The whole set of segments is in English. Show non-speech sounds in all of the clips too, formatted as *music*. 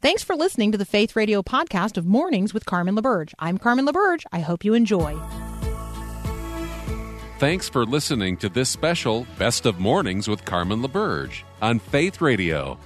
Thanks for listening to the Faith Radio podcast of Mornings with Carmen LaBerge. I'm Carmen LaBerge. I hope you enjoy. Thanks for listening to this special Best of Mornings with Carmen LaBerge on Faith Radio.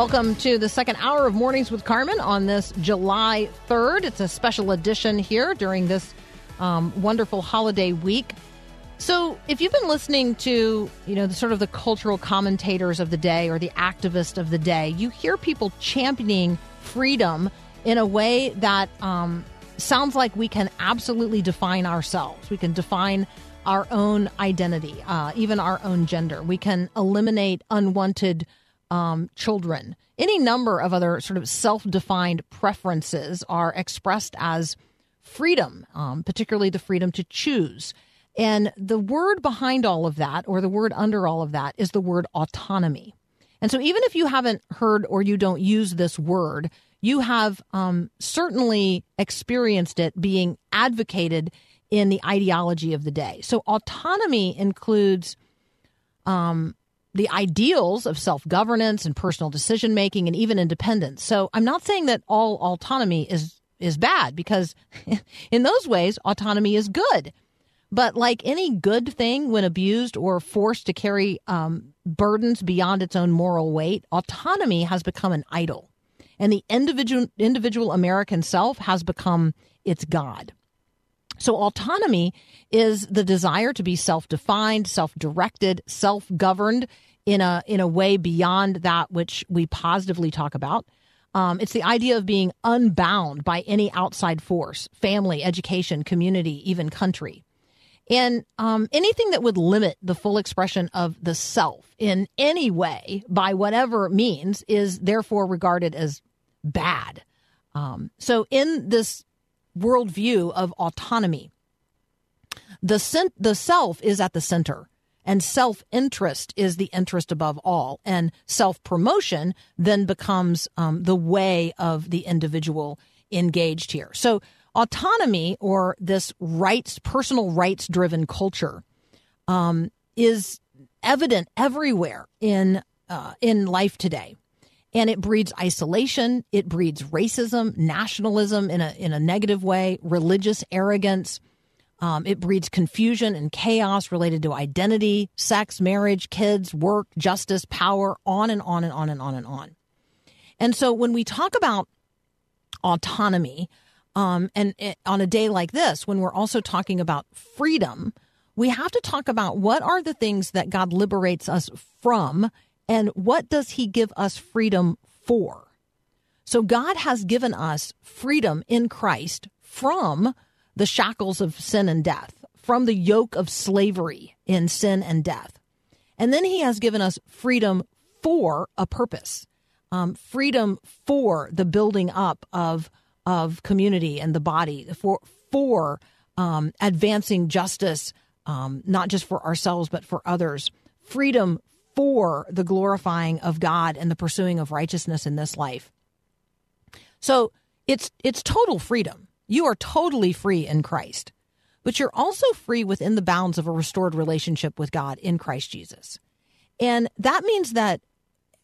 Welcome to the second hour of Mornings with Carmen on this July 3rd. It's a special edition here during this um, wonderful holiday week. So, if you've been listening to, you know, the sort of the cultural commentators of the day or the activists of the day, you hear people championing freedom in a way that um, sounds like we can absolutely define ourselves. We can define our own identity, uh, even our own gender. We can eliminate unwanted um, children. Any number of other sort of self defined preferences are expressed as freedom, um, particularly the freedom to choose. And the word behind all of that, or the word under all of that, is the word autonomy. And so, even if you haven't heard or you don't use this word, you have um, certainly experienced it being advocated in the ideology of the day. So, autonomy includes um, the ideals of self governance and personal decision making and even independence. So, I'm not saying that all autonomy is is bad because *laughs* in those ways autonomy is good. But like any good thing, when abused or forced to carry um, burdens beyond its own moral weight, autonomy has become an idol, and the individual individual American self has become its god. So autonomy is the desire to be self-defined, self-directed, self-governed in a in a way beyond that which we positively talk about. Um, it's the idea of being unbound by any outside force, family, education, community, even country. And um, anything that would limit the full expression of the self in any way, by whatever means, is therefore regarded as bad. Um, so, in this worldview of autonomy, the, the self is at the center, and self interest is the interest above all. And self promotion then becomes um, the way of the individual engaged here. So, autonomy or this rights, personal rights driven culture um, is evident everywhere in uh, in life today. And it breeds isolation. It breeds racism, nationalism in a in a negative way, religious arrogance. Um, it breeds confusion and chaos related to identity, sex, marriage, kids, work, justice, power, on and on and on and on and on. And so when we talk about autonomy, um, and it, on a day like this, when we're also talking about freedom, we have to talk about what are the things that God liberates us from and what does He give us freedom for. So God has given us freedom in Christ from the shackles of sin and death, from the yoke of slavery in sin and death. And then He has given us freedom for a purpose, um, freedom for the building up of of community and the body for for um, advancing justice, um, not just for ourselves but for others. Freedom for the glorifying of God and the pursuing of righteousness in this life. So it's it's total freedom. You are totally free in Christ, but you're also free within the bounds of a restored relationship with God in Christ Jesus. And that means that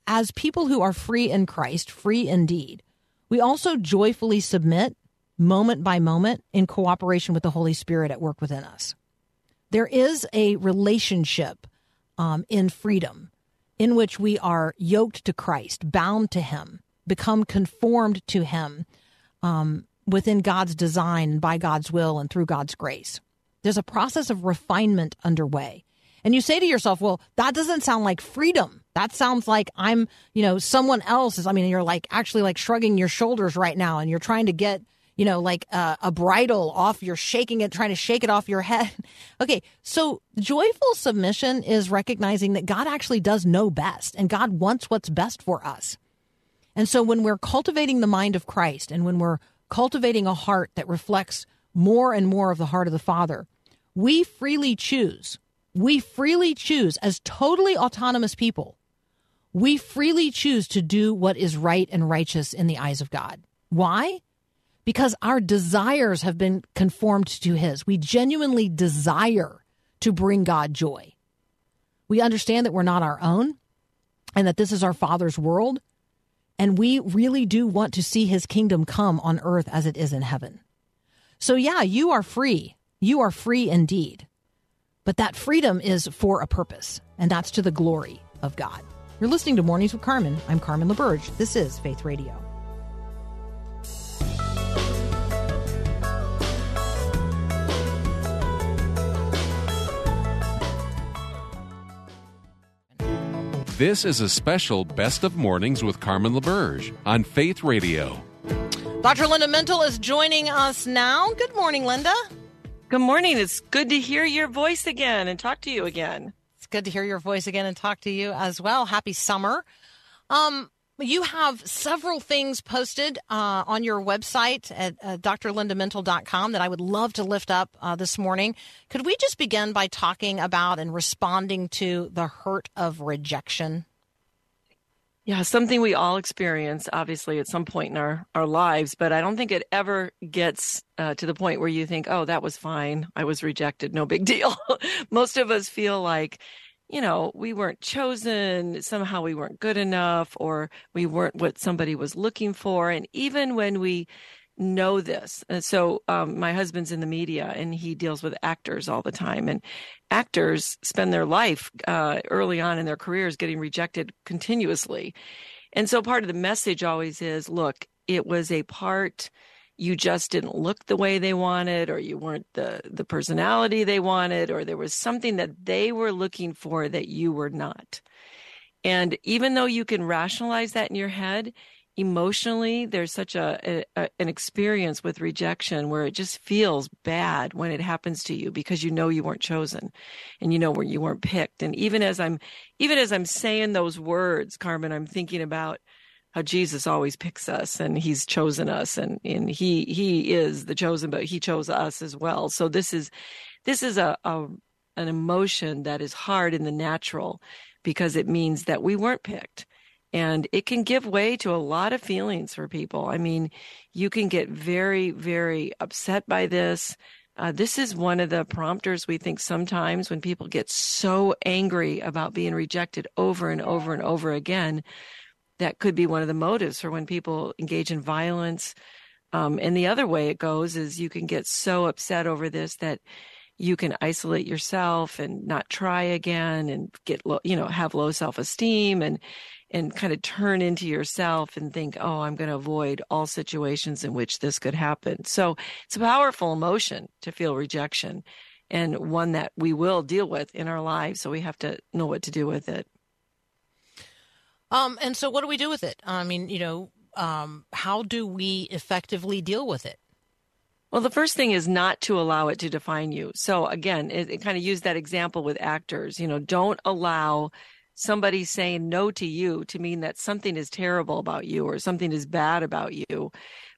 as people who are free in Christ, free indeed, we also joyfully submit moment by moment in cooperation with the Holy Spirit at work within us. There is a relationship um, in freedom in which we are yoked to Christ, bound to Him, become conformed to Him um, within God's design by God's will and through God's grace. There's a process of refinement underway. And you say to yourself, well, that doesn't sound like freedom. That sounds like I'm, you know, someone else is. I mean, you're like actually like shrugging your shoulders right now and you're trying to get, you know, like uh, a bridle off. You're shaking it, trying to shake it off your head. *laughs* okay. So joyful submission is recognizing that God actually does know best and God wants what's best for us. And so when we're cultivating the mind of Christ and when we're cultivating a heart that reflects more and more of the heart of the Father, we freely choose, we freely choose as totally autonomous people, we freely choose to do what is right and righteous in the eyes of God. Why? Because our desires have been conformed to His. We genuinely desire to bring God joy. We understand that we're not our own and that this is our Father's world. And we really do want to see His kingdom come on earth as it is in heaven. So, yeah, you are free. You are free indeed. But that freedom is for a purpose, and that's to the glory of God. You're listening to Mornings with Carmen. I'm Carmen LaBerge. This is Faith Radio. This is a special Best of Mornings with Carmen LaBerge on Faith Radio. Dr. Linda Mintle is joining us now. Good morning, Linda. Good morning. It's good to hear your voice again and talk to you again. It's good to hear your voice again and talk to you as well. Happy summer. Um, you have several things posted uh, on your website at uh, drlindamintle.com that I would love to lift up uh, this morning. Could we just begin by talking about and responding to the hurt of rejection? Yeah, something we all experience, obviously, at some point in our, our lives, but I don't think it ever gets uh, to the point where you think, oh, that was fine. I was rejected. No big deal. *laughs* Most of us feel like, you know, we weren't chosen, somehow we weren't good enough, or we weren't what somebody was looking for. And even when we know this, and so um, my husband's in the media and he deals with actors all the time, and actors spend their life uh, early on in their careers getting rejected continuously. And so part of the message always is look, it was a part you just didn't look the way they wanted or you weren't the the personality they wanted or there was something that they were looking for that you were not. And even though you can rationalize that in your head emotionally there's such a, a, an experience with rejection where it just feels bad when it happens to you because you know you weren't chosen and you know where you weren't picked. And even as i'm even as i'm saying those words carmen i'm thinking about how Jesus always picks us and he's chosen us and, and he he is the chosen but he chose us as well. So this is this is a, a an emotion that is hard in the natural because it means that we weren't picked. And it can give way to a lot of feelings for people. I mean, you can get very, very upset by this. Uh, this is one of the prompters we think sometimes when people get so angry about being rejected over and over and over again that could be one of the motives for when people engage in violence. Um, and the other way it goes is you can get so upset over this that you can isolate yourself and not try again and get low, you know, have low self-esteem and, and kind of turn into yourself and think, oh, I'm going to avoid all situations in which this could happen. So it's a powerful emotion to feel rejection and one that we will deal with in our lives. So we have to know what to do with it. Um, and so, what do we do with it? I mean, you know, um, how do we effectively deal with it? Well, the first thing is not to allow it to define you. So again, it, it kind of used that example with actors. You know, don't allow somebody saying no to you to mean that something is terrible about you or something is bad about you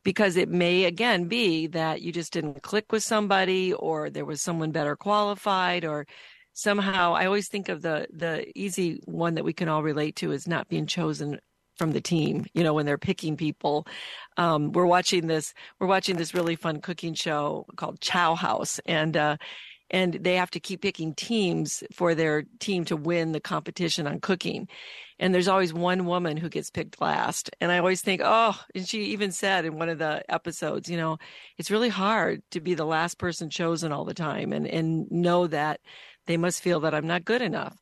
because it may again be that you just didn't click with somebody or there was someone better qualified or somehow I always think of the the easy one that we can all relate to is not being chosen from the team you know when they're picking people. Um, we're watching this we're watching this really fun cooking show called chow house and uh, and they have to keep picking teams for their team to win the competition on cooking. And there's always one woman who gets picked last and i always think oh and she even said in one of the episodes you know it's really hard to be the last person chosen all the time and and know that they must feel that I'm not good enough.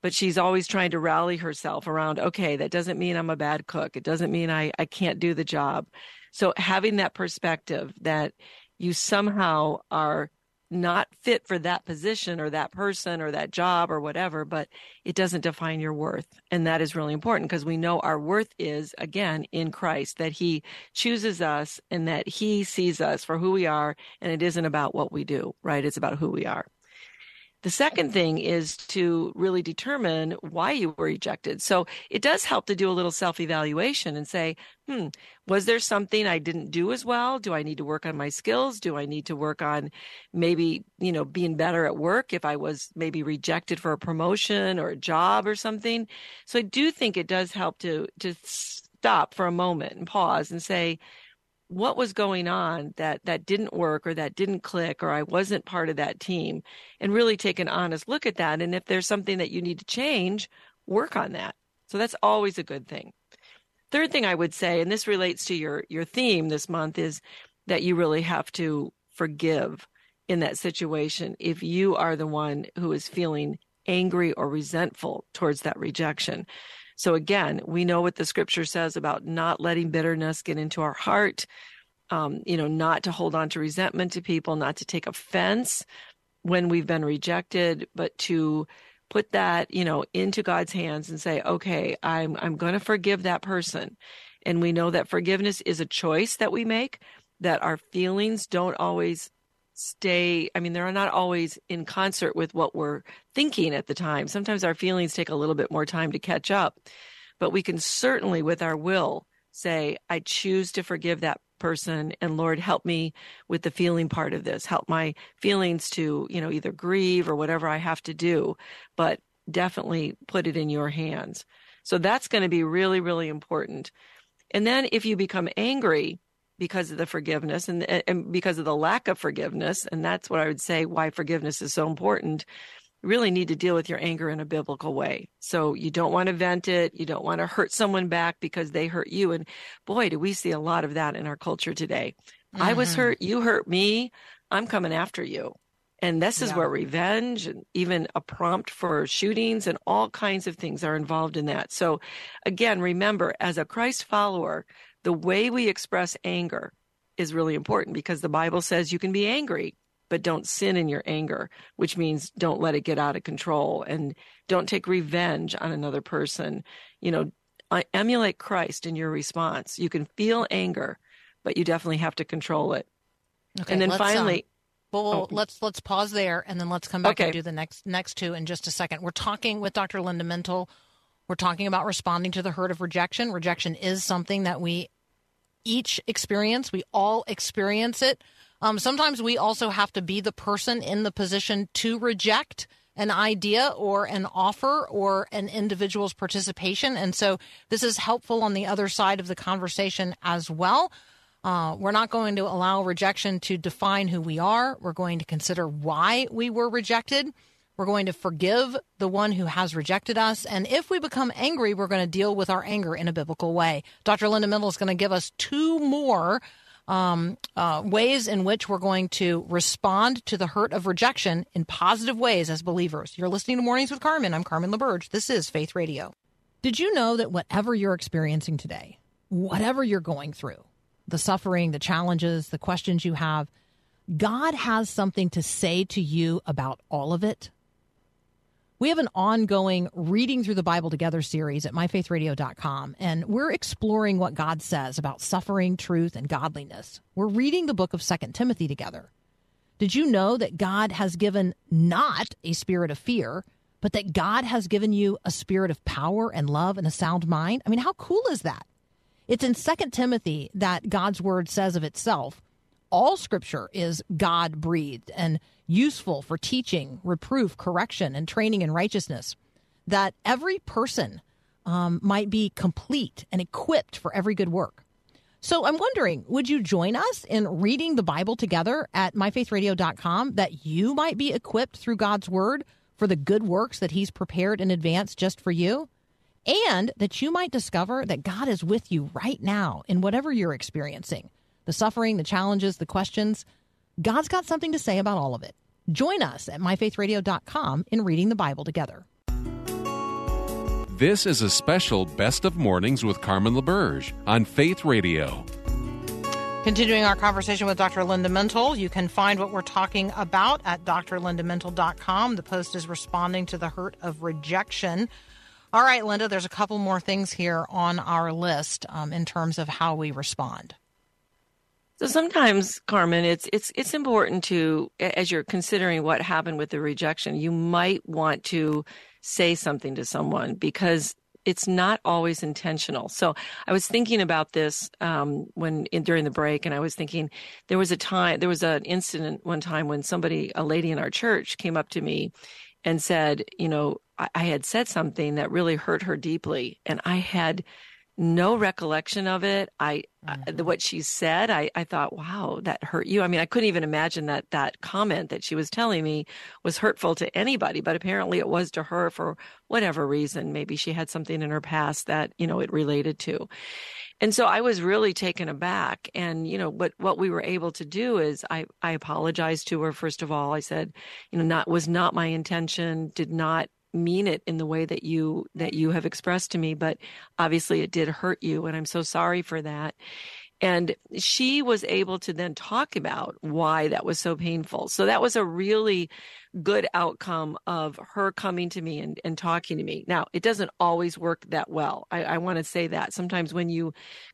But she's always trying to rally herself around, okay, that doesn't mean I'm a bad cook. It doesn't mean I, I can't do the job. So having that perspective that you somehow are not fit for that position or that person or that job or whatever, but it doesn't define your worth. And that is really important because we know our worth is, again, in Christ, that He chooses us and that He sees us for who we are. And it isn't about what we do, right? It's about who we are. The second thing is to really determine why you were rejected. So it does help to do a little self evaluation and say, hmm, was there something I didn't do as well? Do I need to work on my skills? Do I need to work on maybe, you know, being better at work if I was maybe rejected for a promotion or a job or something? So I do think it does help to, to stop for a moment and pause and say, what was going on that that didn't work or that didn't click or I wasn't part of that team and really take an honest look at that. And if there's something that you need to change work on that. So that's always a good thing. Third thing I would say and this relates to your your theme this month is that you really have to forgive in that situation if you are the one who is feeling angry or resentful towards that rejection so again, we know what the scripture says about not letting bitterness get into our heart, um, you know, not to hold on to resentment to people, not to take offense when we've been rejected, but to put that, you know, into God's hands and say, okay, I'm, I'm going to forgive that person. And we know that forgiveness is a choice that we make, that our feelings don't always stay i mean they're not always in concert with what we're thinking at the time. Sometimes our feelings take a little bit more time to catch up but we can certainly with our will say i choose to forgive that person and lord help me with the feeling part of this. Help my feelings to you know either grieve or whatever i have to do but definitely put it in your hands. So that's going to be really really important. And then if you become angry because of the forgiveness and, and because of the lack of forgiveness. And that's what I would say why forgiveness is so important. You really need to deal with your anger in a biblical way. So you don't want to vent it. You don't want to hurt someone back because they hurt you. And boy, do we see a lot of that in our culture today. Mm-hmm. I was mm-hmm. hurt. You hurt me. I'm coming after you. And this is yeah. where revenge and even a prompt for shootings and all kinds of things are involved in that. So again, remember, as a Christ follower, the way we express anger is really important because the Bible says you can be angry, but don't sin in your anger, which means don't let it get out of control and don't take revenge on another person. You know, emulate Christ in your response. You can feel anger, but you definitely have to control it. Okay, and then finally, um, well, oh. let's let's pause there and then let's come back okay. and do the next next two in just a second. We're talking with Dr. Linda Mintle. we're talking about responding to the hurt of rejection. Rejection is something that we each experience, we all experience it. Um, sometimes we also have to be the person in the position to reject an idea or an offer or an individual's participation. And so this is helpful on the other side of the conversation as well. Uh, we're not going to allow rejection to define who we are. We're going to consider why we were rejected. We're going to forgive the one who has rejected us. And if we become angry, we're going to deal with our anger in a biblical way. Dr. Linda Mintle is going to give us two more um, uh, ways in which we're going to respond to the hurt of rejection in positive ways as believers. You're listening to Mornings with Carmen. I'm Carmen LaBerge. This is Faith Radio. Did you know that whatever you're experiencing today, whatever you're going through, the suffering, the challenges, the questions you have, God has something to say to you about all of it? We have an ongoing reading through the Bible together series at myfaithradio.com, and we're exploring what God says about suffering, truth, and godliness. We're reading the book of Second Timothy together. Did you know that God has given not a spirit of fear, but that God has given you a spirit of power and love and a sound mind? I mean, how cool is that? It's in Second Timothy that God's word says of itself all scripture is God breathed and useful for teaching, reproof, correction, and training in righteousness, that every person um, might be complete and equipped for every good work. So I'm wondering, would you join us in reading the Bible together at myfaithradio.com that you might be equipped through God's word for the good works that he's prepared in advance just for you? And that you might discover that God is with you right now in whatever you're experiencing the suffering, the challenges, the questions. God's got something to say about all of it. Join us at myfaithradio.com in reading the Bible together. This is a special Best of Mornings with Carmen LaBerge on Faith Radio. Continuing our conversation with Dr. Linda Mintle, you can find what we're talking about at drlindamintle.com. The post is responding to the hurt of rejection. All right, Linda, there's a couple more things here on our list um, in terms of how we respond. So sometimes, Carmen, it's it's it's important to as you're considering what happened with the rejection, you might want to say something to someone because it's not always intentional. So I was thinking about this um, when in, during the break, and I was thinking there was a time there was an incident one time when somebody, a lady in our church, came up to me and said, you know, I, I had said something that really hurt her deeply, and I had no recollection of it. I, mm-hmm. what she said, I, I thought, wow, that hurt you. I mean, I couldn't even imagine that that comment that she was telling me was hurtful to anybody, but apparently it was to her for whatever reason. Maybe she had something in her past that, you know, it related to. And so I was really taken aback. And, you know, what, what we were able to do is I, I apologized to her. First of all, I said, you know, not, was not my intention, did not mean it in the way that you that you have expressed to me but obviously it did hurt you and i'm so sorry for that. And she was able to then talk about why that was so painful. So that was a really good outcome of her coming to me and, and talking to me. Now it doesn't always work that well. I, I want to say that. Sometimes when you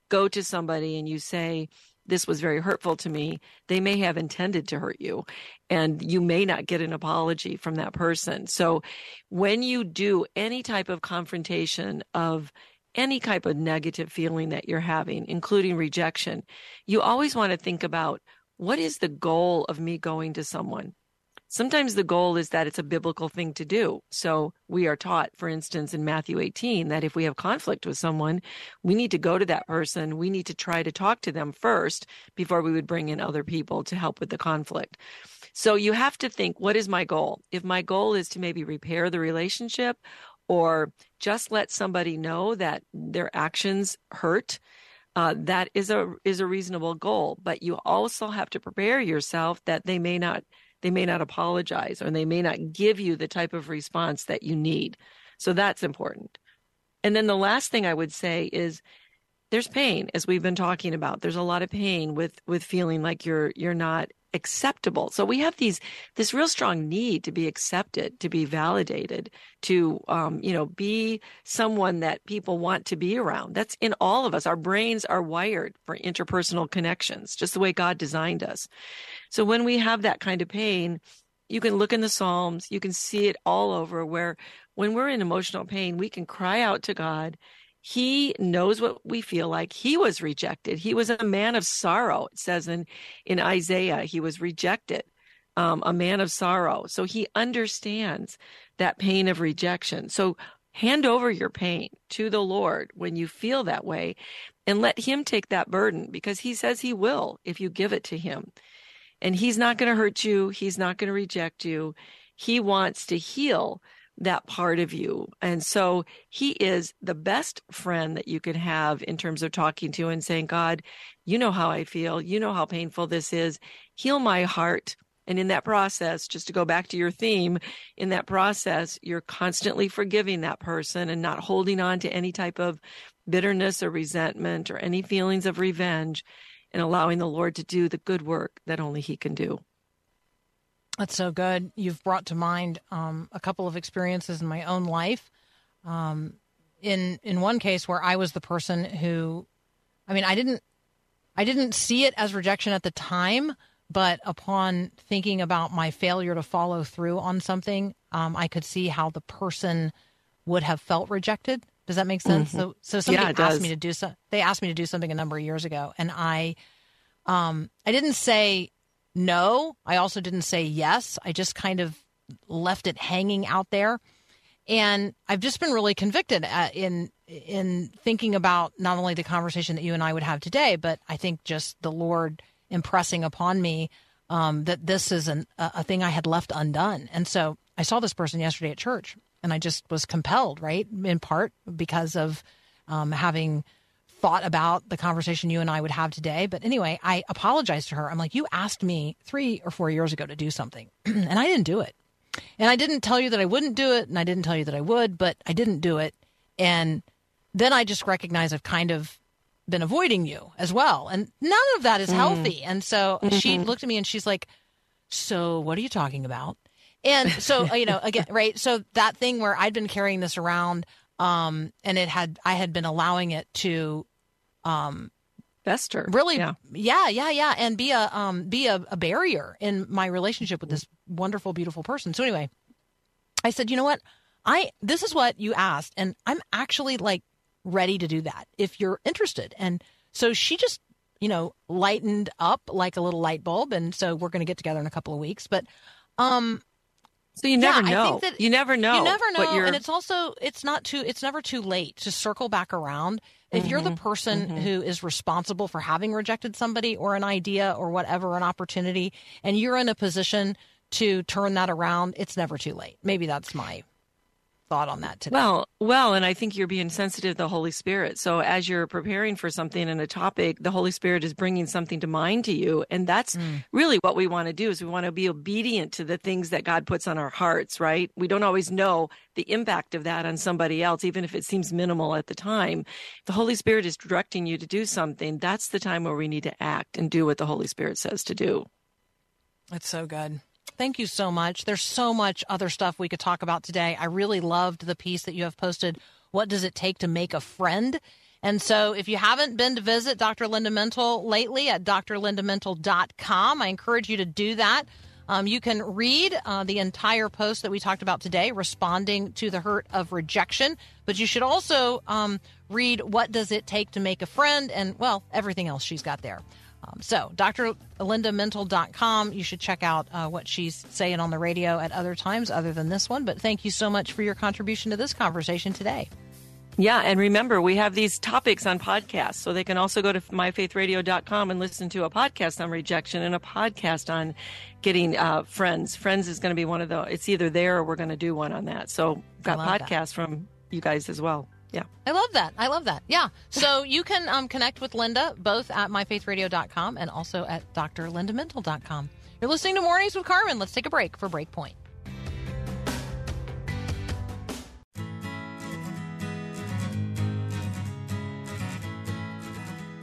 go to somebody and you say this was very hurtful to me, they may have intended to hurt you and you may not get an apology from that person. So when you do any type of confrontation of any type of negative feeling that you're having, including rejection, you always want to think about what is the goal of me going to someone? Sometimes the goal is that it's a biblical thing to do. So we are taught, for instance, in Matthew 18, that if we have conflict with someone, we need to go to that person. We need to try to talk to them first before we would bring in other people to help with the conflict. So you have to think, what is my goal? If my goal is to maybe repair the relationship or just let somebody know that their actions hurt, uh, that is a is a reasonable goal. But you also have to prepare yourself that they may not they may not apologize or they may not give you the type of response that you need. So that's important. And then the last thing I would say is there's pain as we've been talking about. There's a lot of pain with with feeling like you're you're not acceptable. So we have these this real strong need to be accepted, to be validated, to um, you know be someone that people want to be around. That's in all of us. Our brains are wired for interpersonal connections, just the way God designed us. So when we have that kind of pain, you can look in the Psalms, you can see it all over. Where when we're in emotional pain, we can cry out to God he knows what we feel like. He was rejected. He was a man of sorrow. It says in, in Isaiah, he was rejected, um, a man of sorrow. So he understands that pain of rejection. So hand over your pain to the Lord when you feel that way and let him take that burden because he says he will if you give it to him. And he's not going to hurt you. He's not going to reject you. He wants to heal that part of you. And so he is the best friend that you can have in terms of talking to and saying, God, you know how I feel. You know how painful this is. Heal my heart. And in that process, just to go back to your theme, in that process, you're constantly forgiving that person and not holding on to any type of bitterness or resentment or any feelings of revenge and allowing the Lord to do the good work that only He can do. That's so good. You've brought to mind um, a couple of experiences in my own life. Um, in in one case where I was the person who, I mean, I didn't I didn't see it as rejection at the time, but upon thinking about my failure to follow through on something, um, I could see how the person would have felt rejected. Does that make sense? Mm-hmm. So, so somebody yeah, asked does. me to do so. They asked me to do something a number of years ago, and I, um, I didn't say no. I also didn't say yes. I just kind of left it hanging out there. And I've just been really convicted uh, in in thinking about not only the conversation that you and I would have today, but I think just the Lord impressing upon me um, that this is an, a, a thing I had left undone. And so I saw this person yesterday at church, and I just was compelled, right, in part because of um, having thought about the conversation you and I would have today. But anyway, I apologized to her. I'm like, you asked me three or four years ago to do something, *clears throat* and I didn't do it. And I didn't tell you that I wouldn't do it, and I didn't tell you that I would, but I didn't do it. And then I just recognize I've kind of been avoiding you as well. And none of that is mm. healthy. And so mm-hmm. she looked at me and she's like, So what are you talking about? And so, you know, *laughs* again, right. So that thing where I'd been carrying this around, um, and it had, I had been allowing it to um, fester. really Yeah. yeah yeah yeah and be a um be a, a barrier in my relationship with this wonderful beautiful person so anyway i said you know what i this is what you asked and i'm actually like ready to do that if you're interested and so she just you know lightened up like a little light bulb and so we're going to get together in a couple of weeks but um So you never Yeah, I know. think that you never know. you never know and it's also it's not too it's never too late to circle back around if you're the Mm-hmm, person who is responsible for having rejected somebody or an idea or whatever an opportunity and you're in a position to turn that around it's never too late. Maybe that's my thought on that today Well, well, and I think you're being sensitive to the Holy Spirit. So as you're preparing for something and a topic, the Holy Spirit is bringing something to mind to you, and that's Mm. really what we want to do. Is we want to be obedient to the things that God puts on our hearts. Right? We don't always know the impact of that on somebody else, even if it seems minimal at the time. If the Holy Spirit is directing you to do something. That's the time where we need to act and do what the Holy Spirit says to do. That's so good. Thank you so much. There's so much other stuff we could talk about today. I really loved the piece that you have posted. What does it take to make a friend? And so if you haven't been to visit Dr. Linda Mintle lately at drlindamintle.com, I encourage you to do that. Um, you can read uh, the entire post that we talked about today, responding to the hurt of rejection. But you should also um, read what does it take to make a friend, and well, everything else she's got there. Um, so, drlindamintle.com. You should check out uh, what she's saying on the radio at other times other than this one. But thank you so much for your contribution to this conversation today. Yeah, and remember, we have these topics on podcasts, so they can also go to myfaithradio.com and listen to a podcast on rejection and a podcast on getting uh, friends. Friends is going to be one of the. It's either there or we're going to do one on that. So, got love that. podcasts from you guys as well. Yeah. I love that. I love that. Yeah. So *laughs* you can um, connect with Linda both at myfaithradio.com and also at drlindamintle.com. You're listening to Mornings with Carmen. Let's take a break for Breakpoint.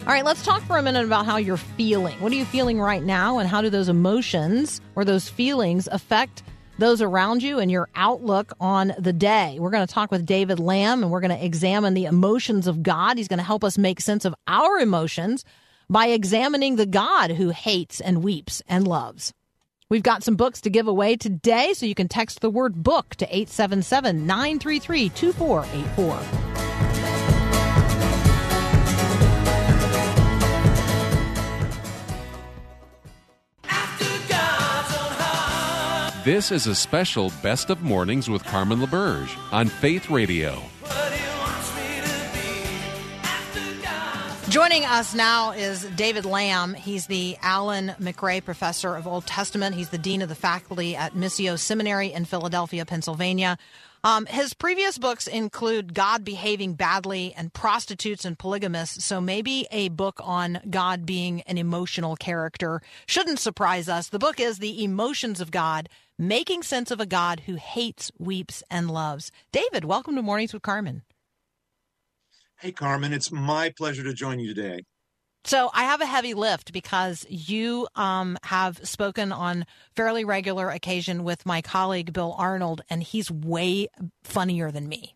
All right, let's talk for a minute about how you're feeling. What are you feeling right now, and how do those emotions or those feelings affect those around you and your outlook on the day? We're going to talk with David Lamb, and we're going to examine the emotions of God. He's going to help us make sense of our emotions by examining the God who hates and weeps and loves. We've got some books to give away today, so you can text the word book to 877 933 2484. This is a special Best of Mornings with Carmen LaBerge on Faith Radio. Joining us now is David Lamb. He's the Allan MacRae Professor of Old Testament. He's the Dean of the Faculty at Missio Seminary in Philadelphia, Pennsylvania. Um, his previous books include God Behaving Badly and Prostitutes and Polygamists. So maybe a book on God being an emotional character shouldn't surprise us. The book is The Emotions of God Making Sense of a God Who Hates, Weeps, and Loves. David, welcome to Mornings with Carmen. Hey, Carmen, it's my pleasure to join you today. So I have a heavy lift because you um, have spoken on fairly regular occasion with my colleague Bill Arnold, and he's way funnier than me.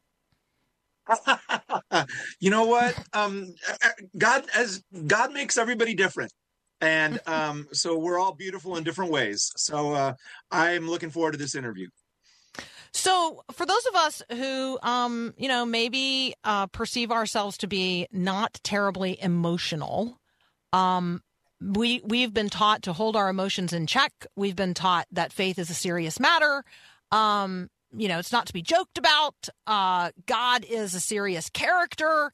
*laughs* you know what? Um, God as God makes everybody different, and *laughs* um, so we're all beautiful in different ways. So uh, I'm looking forward to this interview. So for those of us who, um, you know, maybe uh, perceive ourselves to be not terribly emotional, um, we we've been taught to hold our emotions in check. We've been taught that faith is a serious matter. Um, you know, it's not to be joked about. Uh, God is a serious character.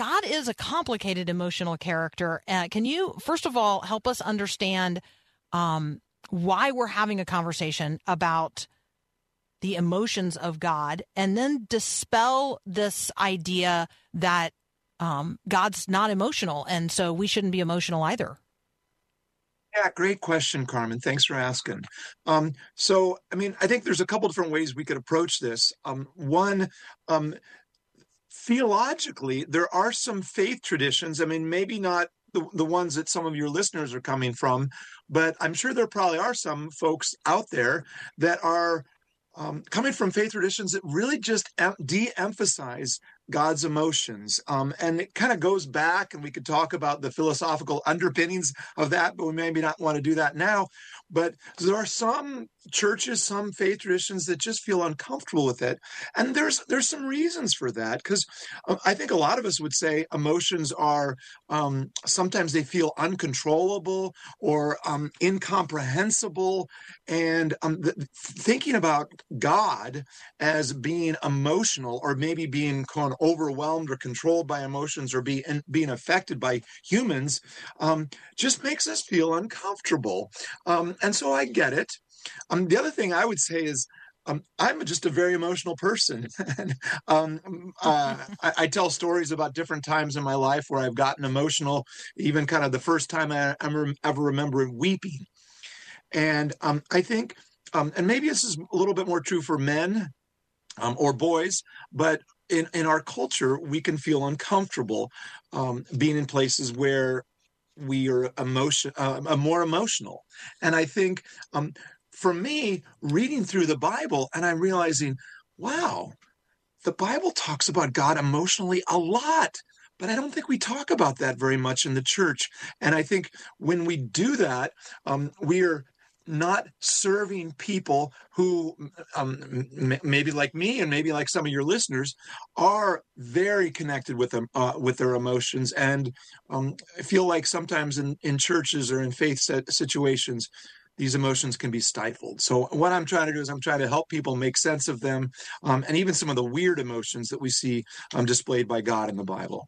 God is a complicated emotional character. Uh, can you, first of all, help us understand um, why we're having a conversation about the emotions of God and then dispel this idea that um, God's not emotional and so we shouldn't be emotional either? Yeah, great question, Carmen. Thanks for asking. Um, so, I mean, I think there's a couple different ways we could approach this. Um, one, um, theologically, there are some faith traditions. I mean, maybe not the, the ones that some of your listeners are coming from, but I'm sure there probably are some folks out there that are um, coming from faith traditions that really just de-emphasize God's emotions. Um, and it kind of goes back, and we could talk about the philosophical underpinnings of that, but we maybe not want to do that now. But there are some churches, some faith traditions that just feel uncomfortable with it, and there's there's some reasons for that because I think a lot of us would say emotions are um, sometimes they feel uncontrollable or um, incomprehensible, and um, th- thinking about God as being emotional or maybe being kind of overwhelmed or controlled by emotions or be, being affected by humans um, just makes us feel uncomfortable. Um, and so I get it. Um, the other thing I would say is um, I'm just a very emotional person. *laughs* um, uh, I, I, tell stories about different times in my life where I've gotten emotional, even kind of the first time I ever, ever remember weeping. And um, I think, um, and maybe this is a little bit more true for men um, or boys, but in, in our culture, we can feel uncomfortable um, being in places where we are emotion uh, more emotional. And i think um, for me reading through the bible and i'm realizing wow the bible talks about god emotionally a lot but i don't think we talk about that very much in the church. And i think when we do that um, we are not serving people who um, m- maybe like me and maybe like some of your listeners are very connected with them uh, with their emotions and um, I feel like sometimes in, in churches or in faith situations these emotions can be stifled. So what i'm trying to do is i'm trying to help people make sense of them um, and even some of the weird emotions that we see um, displayed by god in the bible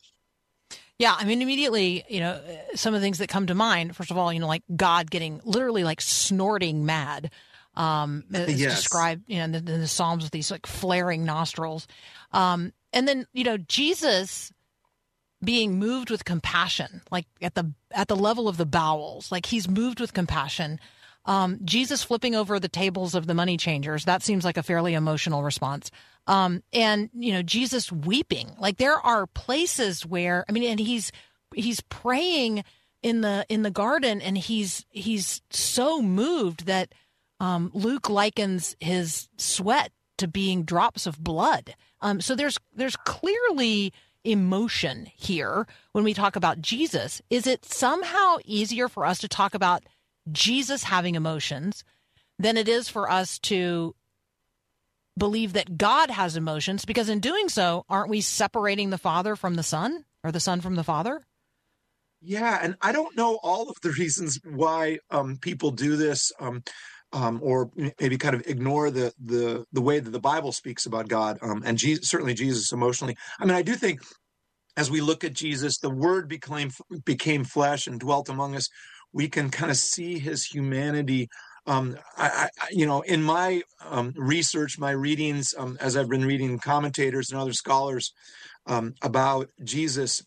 yeah, I mean, immediately, you know, some of the things that come to mind. First of all, you know, like God getting literally like snorting mad. Um, it's yes. described, you know, in the, in the, Psalms with these like flaring nostrils. Um, and then, you know, Jesus being moved with compassion, like at the at the level of the bowels, like he's moved with compassion. Um, Jesus flipping over the tables of the money changers, that seems like a fairly emotional response. Um, and you know, Jesus weeping. Like there are places where I mean, and he's he's praying in the in the garden, and he's he's so moved that um, Luke likens his sweat to being drops of blood. Um, so there's there's clearly emotion here when we talk about Jesus. Is it somehow easier for us to talk about Jesus having emotions than it is for us to believe that God has emotions because in doing so, aren't we separating the Father from the Son or the Son from the Father? Yeah, and I don't know all of the reasons why um, people do this, um, um, or maybe kind of ignore the the the way that the Bible speaks about God, um, and Jesus, certainly Jesus emotionally. I mean, I do think as we look at Jesus, the Word became became flesh and dwelt among us. We can kind of see His humanity um, I, I, you know, in my um, research, my readings, um, as I've been reading commentators and other scholars um, about Jesus,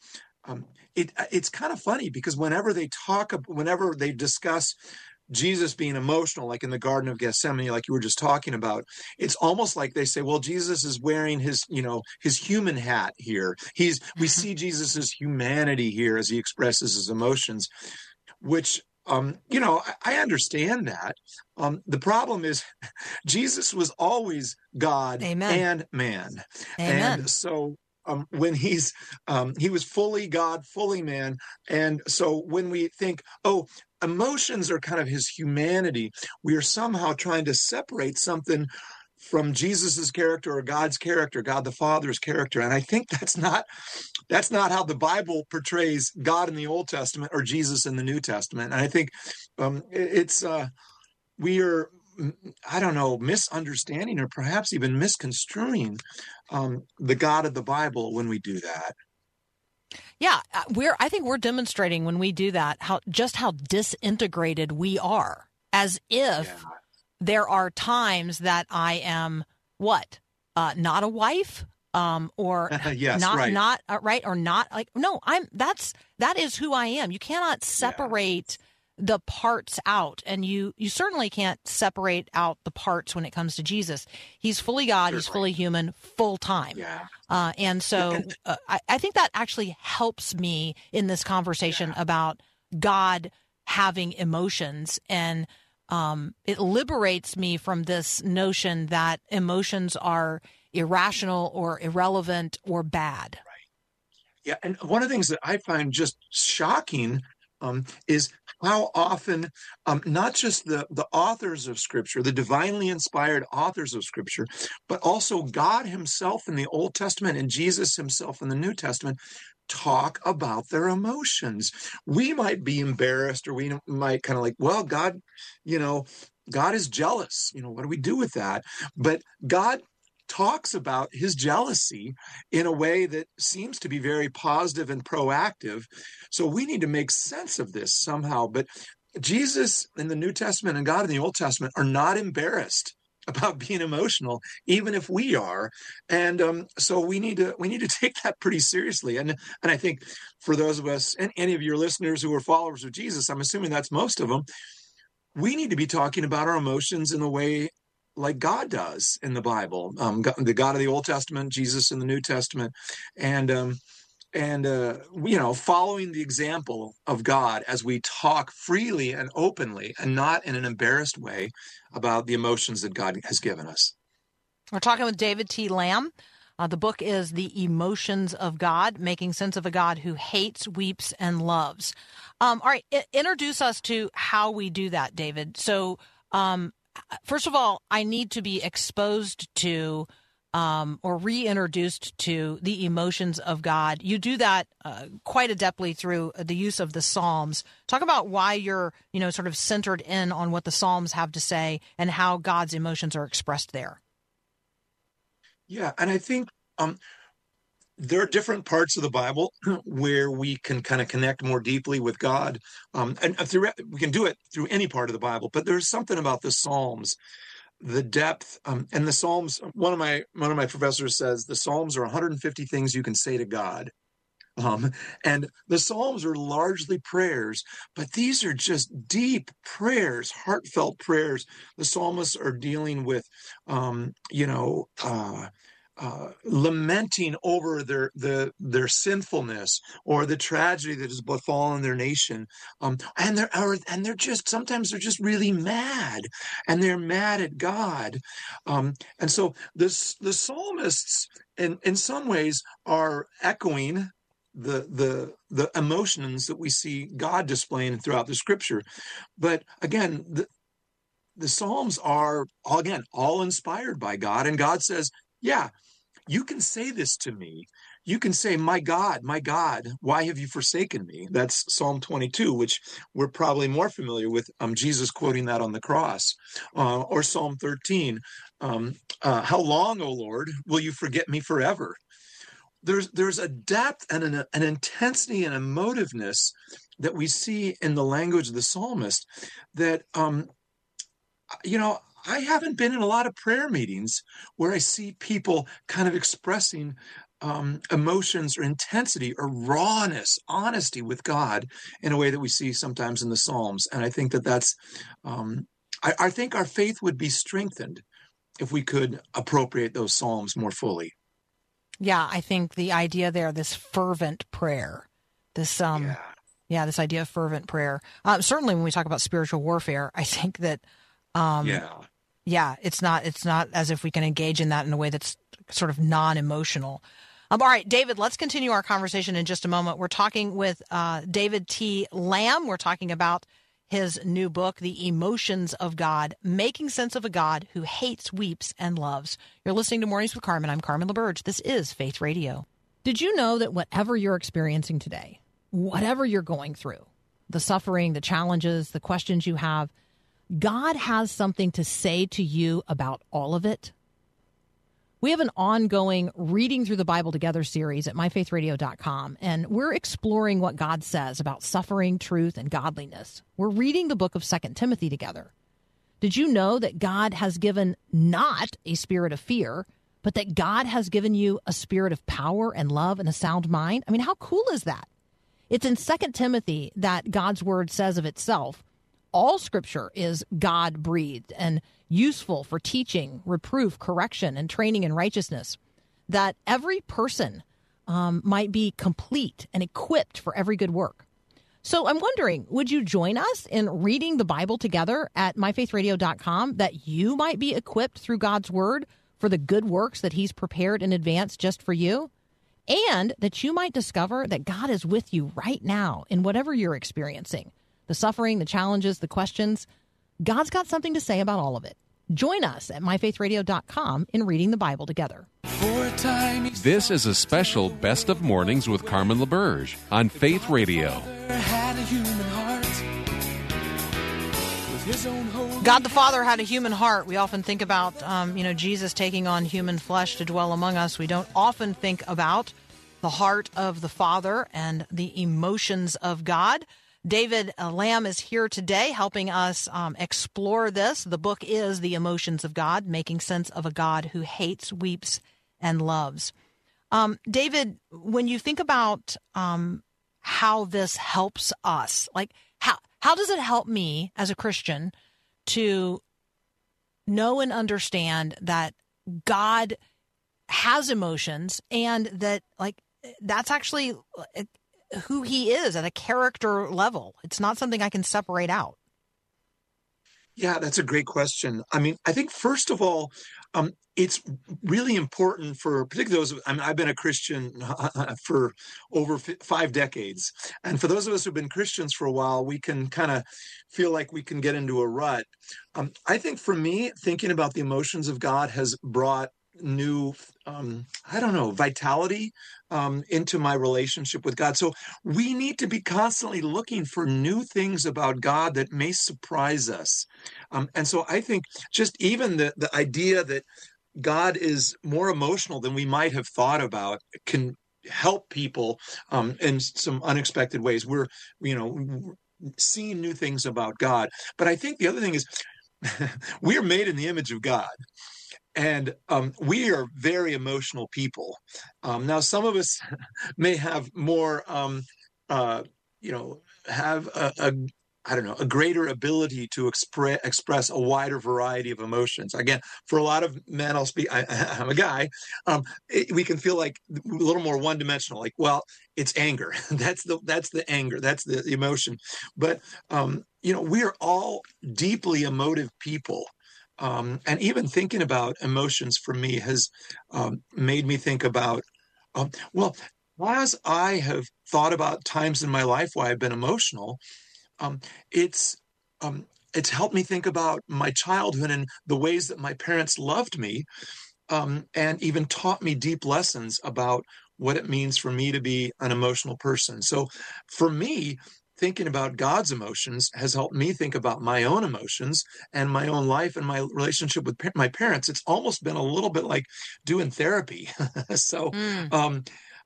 um, it, it's kind of funny because whenever they talk, whenever they discuss Jesus being emotional, like in the Garden of Gethsemane, like you were just talking about, it's almost like they say, well, Jesus is wearing his, you know, his human hat here. He's, we see Jesus's humanity here as he expresses his emotions, which um, you know, I, I understand that. Um, the problem is, *laughs* Jesus was always God Amen. and man, Amen. and so um, when he's um, he was fully God, fully man, and so when we think, oh, emotions are kind of his humanity, we are somehow trying to separate something from Jesus's character or God's character, God the Father's character. And I think that's not that's not how the Bible portrays God in the Old Testament or Jesus in the New Testament. And I think um, it's uh, we are I don't know misunderstanding or perhaps even misconstruing um, the God of the Bible when we do that. Yeah, uh, we're I think we're demonstrating when we do that how just how disintegrated we are as if yeah there are times that I am what? Uh, not a wife, um, or *laughs* yes, not right. not uh, right or not like no. I'm that's that is who I am. You cannot separate. Yeah. the parts out and you you certainly can't separate out the parts when it comes to jesus he's fully god he's fully human full time yeah. uh, and so uh, I, I think that actually helps me in this conversation yeah. about god having emotions and um, it liberates me from this notion that emotions are irrational or irrelevant or bad. Yeah, and one of the things that I find just shocking um, is how often um, not just the the authors of Scripture, the divinely inspired authors of Scripture, but also God Himself in the Old Testament and Jesus Himself in the New Testament talk about their emotions. We might be embarrassed, or we might kind of like, well, God, you know, God is jealous. You know, what do we do with that? But God talks about his jealousy in a way that seems to be very positive and proactive. So we need to make sense of this somehow. But Jesus in the New Testament and God in the Old Testament are not embarrassed about being emotional even if we are. And um, so we need to we need to *laughs* take that pretty seriously. And and i think for those of us and any of your listeners who are followers of jesus i'm assuming that's most of them we need to be talking about our emotions in the way like God does in the Bible, um, the God of the Old Testament, Jesus in the New Testament, and um, and uh, you know, following the example of God as we talk freely and openly, and not in an embarrassed way about the emotions that God has given us. We're talking with David T. Lamb. Uh, the book is The Emotions of God, Making Sense of a God Who Hates, Weeps, and Loves. Um, all right, I- introduce us to how we do that, David. So, um, first of all, I need to be exposed to um, or reintroduced to the emotions of God. You do that uh, quite adeptly through the use of the Psalms. Talk about why you're, you know, sort of centered in on what the Psalms have to say and how God's emotions are expressed there. Yeah, and I think um, there are different parts of the Bible *clears throat* where we can kind of connect more deeply with God, um, and through we can do it through any part of the Bible. But there's something about the Psalms, the depth, um, and the Psalms. One of my one of my professors says the Psalms are 150 things you can say to God. Um, and the Psalms are largely prayers, but these are just deep prayers, heartfelt prayers. The psalmists are dealing with, um, you know, uh, uh, lamenting over their the their sinfulness or the tragedy that has befallen their nation, um, and they're and they're just sometimes they're just really mad, and they're mad at God, um, and so this the psalmists in in some ways are echoing the the the emotions that we see God displaying throughout the Scripture, but again the the Psalms are again all inspired by God, and God says, "Yeah, you can say this to me. You can say, My God, my God, why have you forsaken me? That's Psalm 22, which we're probably more familiar with um, Jesus quoting that on the cross. Uh, or Psalm 13, um, uh, How long, O Lord, will you forget me forever? There's, there's a depth and an, an intensity and emotiveness that we see in the language of the psalmist that, um, you know, I haven't been in a lot of prayer meetings where I see people kind of expressing um, emotions or intensity or rawness, honesty with God in a way that we see sometimes in the Psalms. And I think that that's, um, I, I think our faith would be strengthened if we could appropriate those Psalms more fully. Yeah, I think the idea there, this fervent prayer, this um, yeah, yeah this idea of fervent prayer. Uh, certainly, when we talk about spiritual warfare, I think that, um, yeah, yeah, it's not it's not as if we can engage in that in a way that's sort of non-emotional. Um, all right, David, let's continue our conversation in just a moment. We're talking with uh, David T. Lamb. We're talking about his new book, The Emotions of God Making Sense of a God Who Hates, Weeps, and Loves. You're listening to Mornings with Carmen. I'm Carmen LaBerge. This is Faith Radio. Did you know that whatever you're experiencing today, whatever you're going through, the suffering, the challenges, the questions you have, God has something to say to you about all of it? We have an ongoing Reading Through the Bible Together series at myfaithradio.com, and we're exploring what God says about suffering, truth, and godliness. We're reading the book of Second Timothy together. Did you know that God has given not a spirit of fear, but that God has given you a spirit of power and love and a sound mind? I mean, how cool is that? It's in Second Timothy that God's word says of itself all scripture is God breathed and useful for teaching, reproof, correction, and training in righteousness, that every person um, might be complete and equipped for every good work. So I'm wondering, would you join us in reading the Bible together at myfaithradio.com that you might be equipped through God's word for for the good works that He's prepared in advance just for you, and that you might discover that God is with you right now in whatever you're experiencing the suffering, the challenges, the questions. God's got something to say about all of it. Join us at myfaithradio.com in reading the Bible together. For a time, he This is a special Best of Mornings with Carmen LaBerge on Faith Radio. had a human heart with his own holy God the Father had a human heart. We often think about, um, you know, Jesus taking on human flesh to dwell among us. We don't often think about the heart of the Father and the emotions of God. David uh, Lamb is here today helping us um, explore this. The book is The Emotions of God, Making Sense of a God Who Hates, Weeps, and Loves. Um, David, when you think about um, how this helps us, like how how does it help me as a Christian to know and understand that God has emotions and that like that's actually who he is at a character level. It's not something I can separate out. Yeah, that's a great question. I mean, I think first of all, um, it's really important for particularly those. I mean, I've been a Christian *laughs* for over five decades, and for those of us who've been Christians for a while, we can kind of feel like we can get into a rut. Um, I think for me, thinking about the emotions of God has brought new um, i don't know vitality um, into my relationship with god. So we need to be constantly looking for new things about god that may surprise us. Um, and so i think just even the, the idea that god is more emotional than we might have thought about can help people um, in some unexpected ways. We're you know seeing new things about god. But i think the other thing is *laughs* we are made in the image of god and um, we are very emotional people. Um, now, some of us *laughs* may have more, um, uh, you know, have a, a I don't know, a greater ability to express express a wider variety of emotions. Again, for a lot of men, I'll speak. I, *laughs* I'm a guy. Um, it, we can feel like a little more one dimensional. Like, well, it's anger. *laughs* that's the that's the anger. That's the emotion. But um, you know, we are all deeply emotive people um, and even thinking about emotions for me has um, made me think about um, well as i have thought about times in my life where i've been emotional um, it's um, it's helped me think about my childhood and the ways that my parents loved me um, and even taught me deep lessons about what it means for me to be an emotional person. So for me thinking about God's emotions has helped me think about my own emotions and my own life and my relationship with pa- my parents. It's almost been a little bit like doing therapy. *laughs* so, Mm. um,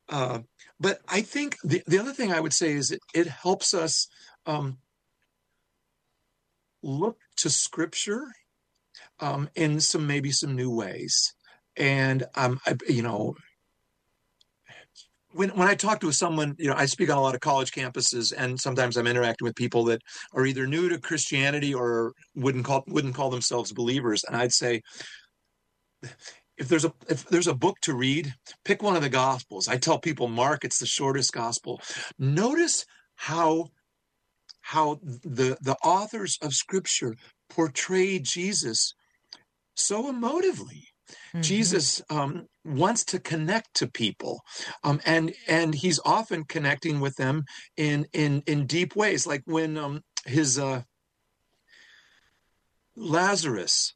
uh, but I think the, the other thing I would say is it, it helps us um, look to scripture um, in some maybe some new ways. And um, I, you know, when when I talk to someone, you know, I speak on a lot of college campuses, and sometimes I'm interacting with people that are either new to Christianity or wouldn't call wouldn't call themselves believers. And I'd say, if there's a if there's a book to read, pick one of the Gospels. I tell people, Mark, it's the shortest Gospel. Notice how how the the authors of Scripture portray Jesus so emotively. Mhm. Jesus um, wants to connect to people, um, and and he's often connecting with them in in in deep ways, like when um, his uh, Lazarus,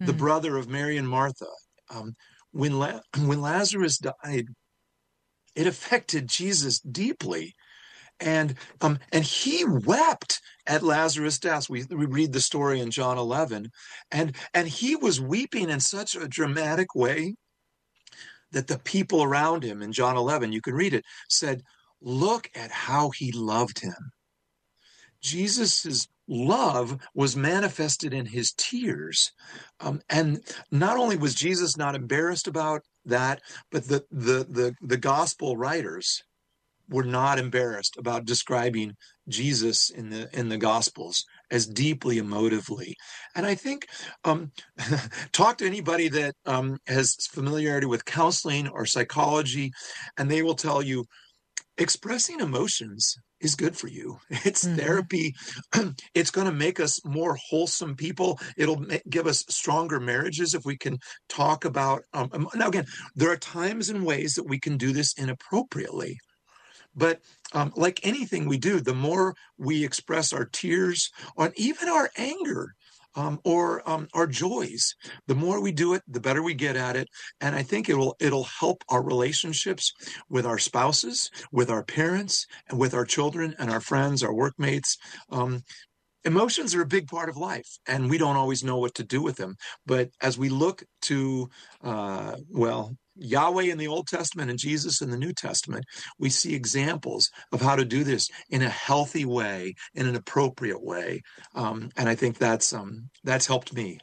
the Mhm. brother of Mary and Martha, um, when La- *clears throat* when Lazarus died, it affected Jesus deeply, and um, and he wept at Lazarus' death. We we read the story in John eleven, and and he was weeping in such a dramatic way that the people around him in John 11, you can read it, said, Look at how he loved him. Jesus's love was manifested in his tears. Um, and not only was Jesus not embarrassed about that, but the, the, the, the gospel writers were not embarrassed about describing Jesus in the in the Gospels as deeply emotively. And I think um, *laughs* talk to anybody that um, has familiarity with counseling or psychology, and they will tell you expressing emotions is good for you. *laughs* It's Mhm. therapy. *clears throat* it's going to make us more wholesome people. It'll ma- give us stronger marriages if we can talk about. Um, now, again, there are times and ways that we can do this inappropriately. But um, like anything we do, the more we express our tears on even our anger um, or um, our joys, the more we do it, the better we get at it. And I think it'll it'll help our relationships with our spouses, with our parents, and with our children and our friends, our workmates. Um, emotions are a big part of life, and we don't always know what to do with them. But as we look to, uh, well, Yahweh in the Old Testament and Jesus in the New Testament, we see examples of how to do this in a healthy way, in an appropriate way, um, and I think that's um, that's helped me.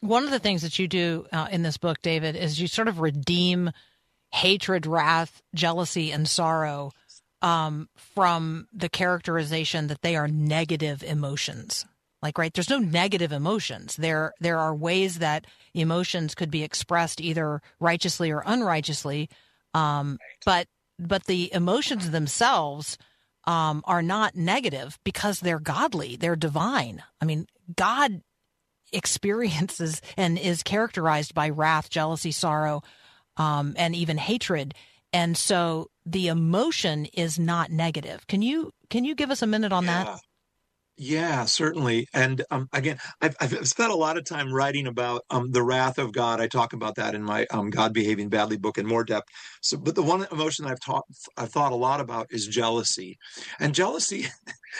One of the things that you do uh, in this book, David, is you sort of redeem hatred, wrath, jealousy, and sorrow um, from the characterization that they are negative emotions. Like, right, there's no negative emotions. There, there are ways that emotions could be expressed either righteously or unrighteously, um, but but the emotions themselves um, are not negative because they're godly. They're divine. I mean, God experiences and is characterized by wrath, jealousy, sorrow, um, and even hatred. And so the emotion is not negative. Can you can you give us a minute on yeah. that? Yeah, certainly. And um, again, I've, I've spent a lot of time writing about um, the wrath of God. I talk about that in my um, God Behaving Badly book in more depth. So, but the one emotion I've taught, I've thought a lot about is jealousy. And jealousy,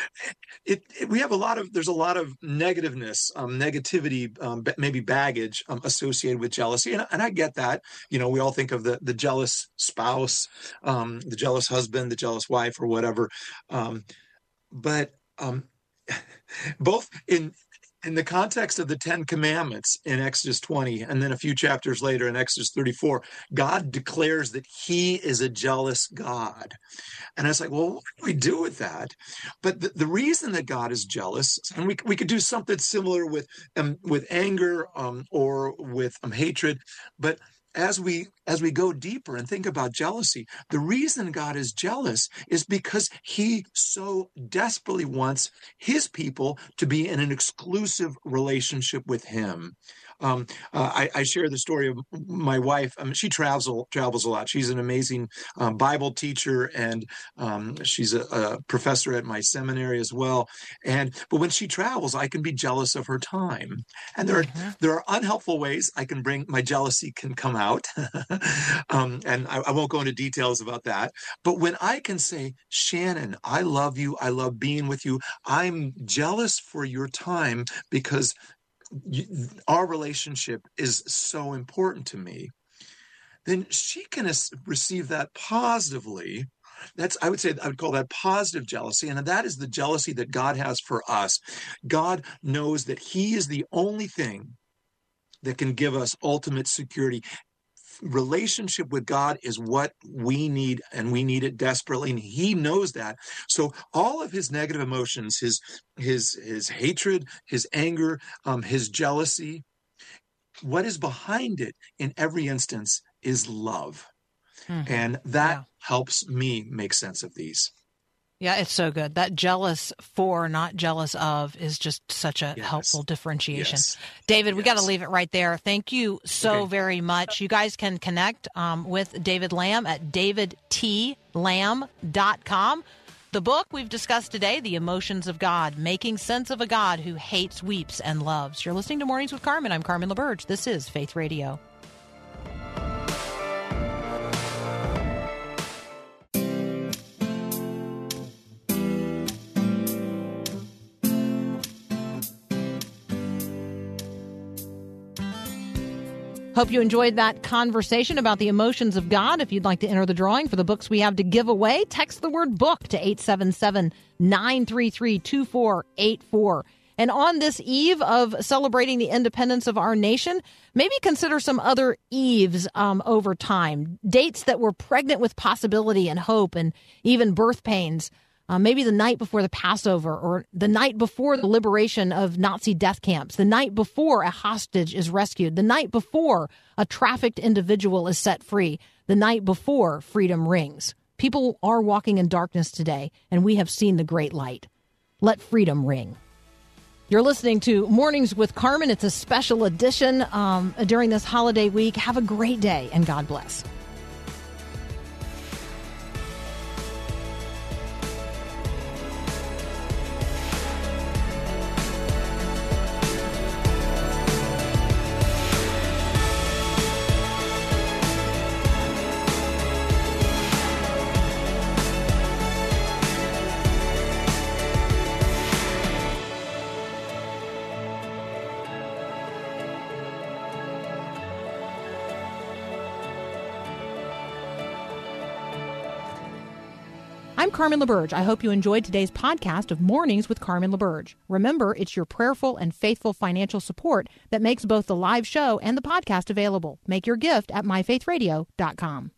*laughs* it, it we have a lot of there's a lot of negativeness, um, negativity, um, maybe baggage um, associated with jealousy, and, and I get that. You know, we all think of the the jealous spouse, the jealous husband, the jealous wife, or whatever. But um, *laughs* both in in the context of the Ten Commandments in Exodus 20, and then a few chapters later in Exodus 34, God declares that He is a jealous God. And I was like, well, what do we do with that? But the, the reason that God is jealous, and we, we could do something similar with um, with anger um, or with um, hatred, but as we as we go deeper and think about jealousy the reason god is jealous is because he so desperately wants his people to be in an exclusive relationship with him um, uh, I, I, share the story of my wife. Um, she travels travels a lot. She's an amazing um, Bible teacher, and um, she's a, a, professor at my seminary as well. And but when she travels, I can be jealous of her time. And there are mm-hmm. there are unhelpful ways I can bring my jealousy can come out. *laughs* Um, and I, I won't go into details about that. But when I can say, Shannon, I love you. I love being with you. I'm jealous for your time because our relationship is so important to me, then she can receive that positively. That's, I would say, I would call that positive jealousy. And that is the jealousy that God has for us. God knows that He is the only thing that can give us ultimate security relationship with God is what we need, and we need it desperately. And He knows that. So all of His negative emotions, His His His hatred, His anger, um, His jealousy, what is behind it in every instance is love, mm-hmm. and that yeah. helps me make sense of these. Yeah, it's so good. That jealous for, not jealous of, is just such a yes. helpful differentiation. Yes. David, we got to leave it right there. Thank you so okay. very much. You guys can connect um, with David Lamb at davidtlamb.com. The book we've discussed today, The Emotions of God, Making Sense of a God Who Hates, Weeps, and Loves. You're listening to Mornings with Carmen. I'm Carmen LaBerge. This is Faith Radio. Hope you enjoyed that conversation about the emotions of God. If you'd like to enter the drawing for the books we have to give away, text the word book to 877 933 2484. And on this eve of celebrating the independence of our nation, maybe consider some other eves um, over time, dates that were pregnant with possibility and hope and even birth pains uh, maybe the night before the Passover or the night before the liberation of Nazi death camps, the night before a hostage is rescued, the night before a trafficked individual is set free, the night before freedom rings. People are walking in darkness today, and we have seen the great light. Let freedom ring. You're listening to Mornings with Carmen. It's a special edition um, during this holiday week. Have a great day, and God bless. Carmen LaBerge. I hope you enjoyed today's podcast of Mornings with Carmen LaBerge. Remember, it's your prayerful and faithful financial support that makes both the live show and the podcast available. Make your gift at myfaithradio.com.